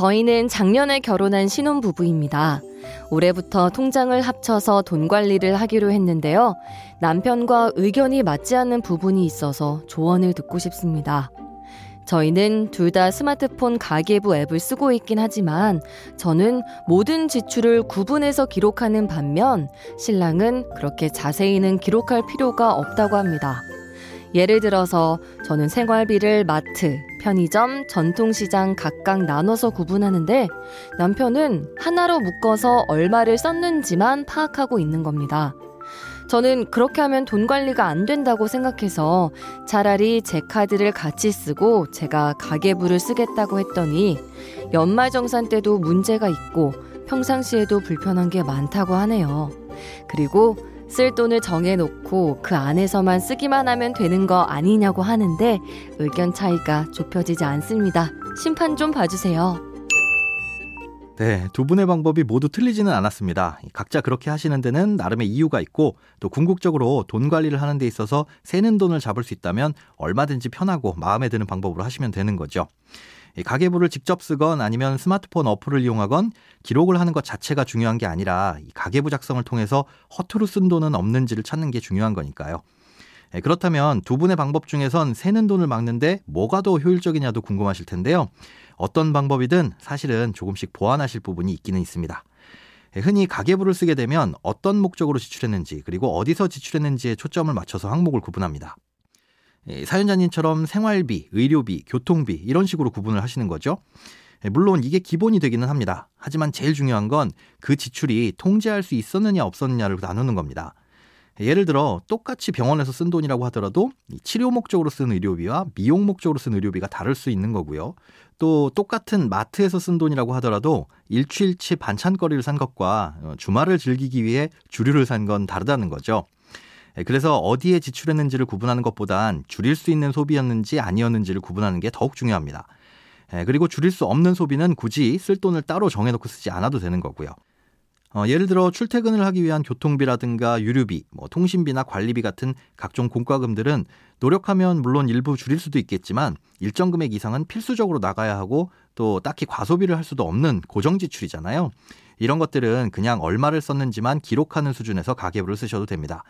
저희는 작년에 결혼한 신혼부부입니다. 올해부터 통장을 합쳐서 돈 관리를 하기로 했는데요. 남편과 의견이 맞지 않는 부분이 있어서 조언을 듣고 싶습니다. 저희는 둘 다 스마트폰 가계부 앱을 쓰고 있긴 하지만 저는 모든 지출을 구분해서 기록하는 반면 신랑은 그렇게 자세히는 기록할 필요가 없다고 합니다. 예를 들어서 저는 생활비를 마트, 편의점, 전통시장 각각 나눠서 구분하는데 남편은 하나로 묶어서 얼마를 썼는지만 파악하고 있는 겁니다. 저는 그렇게 하면 돈 관리가 안 된다고 생각해서 차라리 제 카드를 같이 쓰고 제가 가계부를 쓰겠다고 했더니 연말정산 때도 문제가 있고 평상시에도 불편한 게 많다고 하네요. 그리고 쓸 돈을 정해놓고 그 안에서만 쓰기만 하면 되는 거 아니냐고 하는데 의견 차이가 좁혀지지 않습니다. 심판 좀 봐주세요. 네, 두 분의 방법이 모두 틀리지는 않았습니다. 각자 그렇게 하시는 데는 나름의 이유가 있고 또 궁극적으로 돈 관리를 하는 데 있어서 새는 돈을 잡을 수 있다면 얼마든지 편하고 마음에 드는 방법으로 하시면 되는 거죠. 가계부를 직접 쓰건 아니면 스마트폰 어플을 이용하건 기록을 하는 것 자체가 중요한 게 아니라 가계부 작성을 통해서 허투루 쓴 돈은 없는지를 찾는 게 중요한 거니까요. 예, 그렇다면 두 분의 방법 중에선 새는 돈을 막는데 뭐가 더 효율적이냐도 궁금하실 텐데요. 어떤 방법이든 사실은 조금씩 보완하실 부분이 있기는 있습니다. 예, 흔히 가계부를 쓰게 되면 어떤 목적으로 지출했는지 그리고 어디서 지출했는지에 초점을 맞춰서 항목을 구분합니다. 예, 사연자님처럼 생활비, 의료비, 교통비 이런 식으로 구분을 하시는 거죠. 예, 물론 이게 기본이 되기는 합니다. 하지만 제일 중요한 건 그 지출이 통제할 수 있었느냐 없었느냐를 나누는 겁니다. 예, 예를 들어 똑같이 병원에서 쓴 돈이라고 하더라도 치료 목적으로 쓴 의료비와 미용 목적으로 쓴 의료비가 다를 수 있는 거고요. 또 똑같은 마트에서 쓴 돈이라고 하더라도 일주일치 반찬거리를 산 것과 어, 주말을 즐기기 위해 주류를 산 건 다르다는 거죠. 예, 그래서 어디에 지출했는지를 구분하는 것보단 줄일 수 있는 소비였는지 아니었는지를 구분하는 게 더욱 중요합니다. 예, 그리고 줄일 수 없는 소비는 굳이 쓸 돈을 따로 정해놓고 쓰지 않아도 되는 거고요. 어, 예를 들어 출퇴근을 하기 위한 교통비라든가 유류비, 뭐 통신비나 관리비 같은 각종 공과금들은 노력하면 물론 일부 줄일 수도 있겠지만 일정 금액 이상은 필수적으로 나가야 하고 또 딱히 과소비를 할 수도 없는 고정 지출이잖아요. 이런 것들은 그냥 얼마를 썼는지만 기록하는 수준에서 가계부를 쓰셔도 됩니다.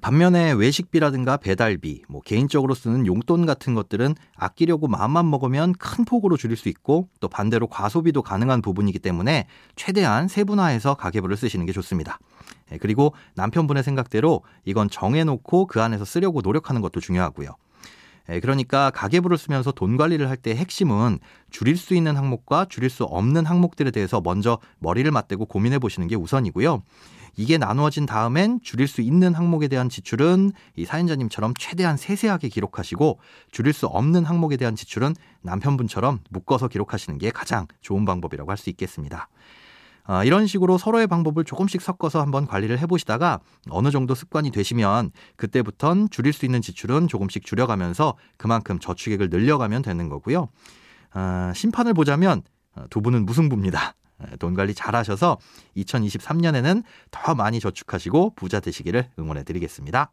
반면에 외식비라든가 배달비, 뭐 개인적으로 쓰는 용돈 같은 것들은 아끼려고 마음만 먹으면 큰 폭으로 줄일 수 있고 또 반대로 과소비도 가능한 부분이기 때문에 최대한 세분화해서 가계부를 쓰시는 게 좋습니다. 예, 그리고 남편분의 생각대로 이건 정해놓고 그 안에서 쓰려고 노력하는 것도 중요하고요. 예, 그러니까 가계부를 쓰면서 돈 관리를 할 때 핵심은 줄일 수 있는 항목과 줄일 수 없는 항목들에 대해서 먼저 머리를 맞대고 고민해 보시는 게 우선이고요. 이게 나누어진 다음엔 줄일 수 있는 항목에 대한 지출은 이 사연자님처럼 최대한 세세하게 기록하시고 줄일 수 없는 항목에 대한 지출은 남편분처럼 묶어서 기록하시는 게 가장 좋은 방법이라고 할 수 있겠습니다. 어, 이런 식으로 서로의 방법을 조금씩 섞어서 한번 관리를 해보시다가 어느 정도 습관이 되시면 그때부턴 줄일 수 있는 지출은 조금씩 줄여가면서 그만큼 저축액을 늘려가면 되는 거고요. 어, 심판을 보자면 어, 두 분은 무승부입니다. 돈 관리 잘 하셔서 2023년에는 더 많이 저축하시고 부자 되시기를 응원해 드리겠습니다.